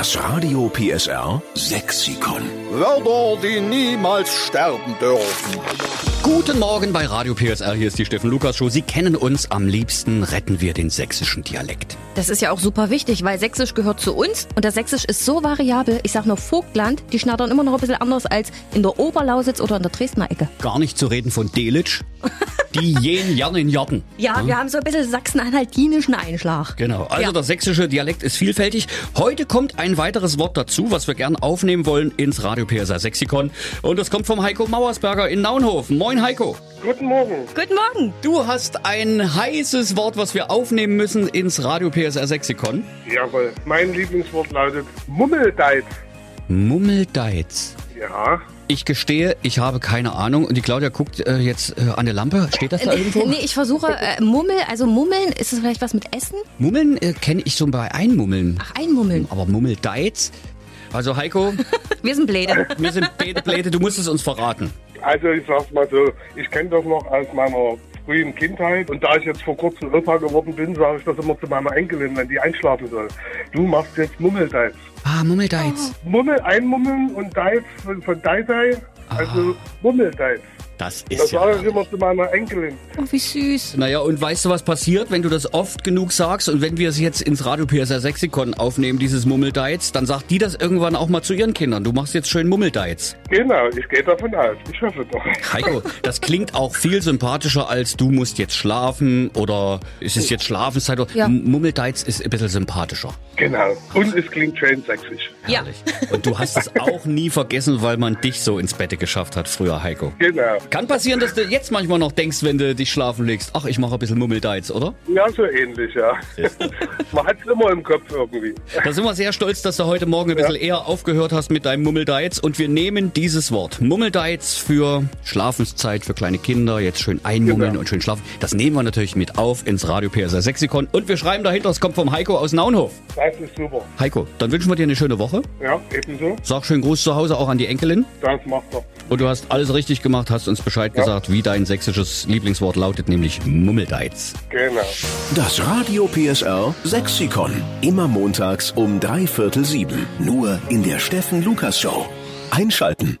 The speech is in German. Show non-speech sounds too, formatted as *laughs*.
Das Radio PSR Sexikon. Wörter, die niemals sterben dürfen. Guten Morgen bei Radio PSR, hier ist die Steffen Lukas Show. Sie kennen uns, am liebsten retten wir den sächsischen Dialekt. Das ist ja auch super wichtig, weil Sächsisch gehört zu uns und das Sächsisch ist so variabel. Ich sag nur Vogtland, die schnattern immer noch ein bisschen anders als in der Oberlausitz oder in der Dresdner Ecke. Gar nicht zu reden von Delitzsch, *laughs* die jen Jan in Jarten. Ja, wir haben so ein bisschen sachsen-anhaltinischen Einschlag. Genau, also Ja. der sächsische Dialekt ist vielfältig. Heute kommt ein weiteres Wort dazu, was wir gern aufnehmen wollen ins Radio PSR Sexikon. Und das kommt vom Heiko Mauersberger in Naunhof. Moin Heiko. Guten Morgen. Guten Morgen. Du hast ein heißes Wort, was wir aufnehmen müssen ins Radio PSR Sexikon. Jawohl. Mein Lieblingswort lautet Mummeldeiz. Mummeldeiz. Ja. Ich gestehe, ich habe keine Ahnung. Und die Claudia guckt äh, jetzt äh, an der Lampe. Steht das da irgendwo? Nee, ich versuche äh, Mummel, also Mummeln, ist es vielleicht was mit Essen? Mummeln äh, kenne ich so bei Einmummeln. Ach, einmummeln. Aber Mummeldeiz? Also Heiko, *laughs* Wir sind Bläde. wir sind beide Bläde, du musst es uns verraten. Also ich sag's mal so, ich kenne das noch aus meiner frühen Kindheit und da ich jetzt vor kurzem Opa geworden bin, sage ich das immer zu meiner Enkelin, wenn die einschlafen soll. Du machst jetzt Mummeldeiz. Ah, Mummeldeiz. Mummel einmummeln und Deiz von, von Deidei, also Mummeldeiz. Das Das ist ja... sage ich immer zu meiner Enkelin. Oh, wie süß. Naja, und weißt du, was passiert, wenn du das oft genug sagst und wenn wir es jetzt ins Radio PSR Sexikon aufnehmen, dieses Mummeldeiz, dann sagt die das irgendwann auch mal zu ihren Kindern. Du machst jetzt schön Mummeldeiz. Genau, ich gehe davon aus. Ich hoffe doch. Heiko, das klingt auch viel sympathischer als du musst jetzt schlafen oder es ist jetzt Schlafenszeit. Ja. Mummeldeiz ist ein bisschen sympathischer. Genau. Und es klingt schön sächsisch. Ja. Herrlich. Und du hast es auch nie vergessen, weil man dich so ins Bett geschafft hat früher, Heiko. Genau. Kann passieren, dass du jetzt manchmal noch denkst, wenn du dich schlafen legst, ach, ich mache ein bisschen Mummeldeiz, oder? Ja, so ähnlich, ja. *laughs* Man hat es immer im Kopf irgendwie. Da sind wir sehr stolz, dass du heute Morgen ein bisschen eher aufgehört hast mit deinem Mummeldeiz und wir nehmen dieses Wort. Mummeldeiz für Schlafenszeit für kleine Kinder, jetzt schön einmummeln Genau. und schön schlafen. Das nehmen wir natürlich mit auf ins Radio PSR Sexikon und wir schreiben dahinter, es kommt vom Heiko aus Naunhof. Das ist super. Heiko, dann wünschen wir dir eine schöne Woche. Ja, ebenso. Sag schön Gruß zu Hause auch an die Enkelin. Das macht er. Und du hast alles richtig gemacht, hast uns Bescheid gesagt, wie dein sächsisches Lieblingswort lautet, nämlich Mummeldeiz. Genau. Das Radio PSR Sexikon. Immer montags um drei Viertel sieben. Nur in der Steffen Lukas Show. Einschalten.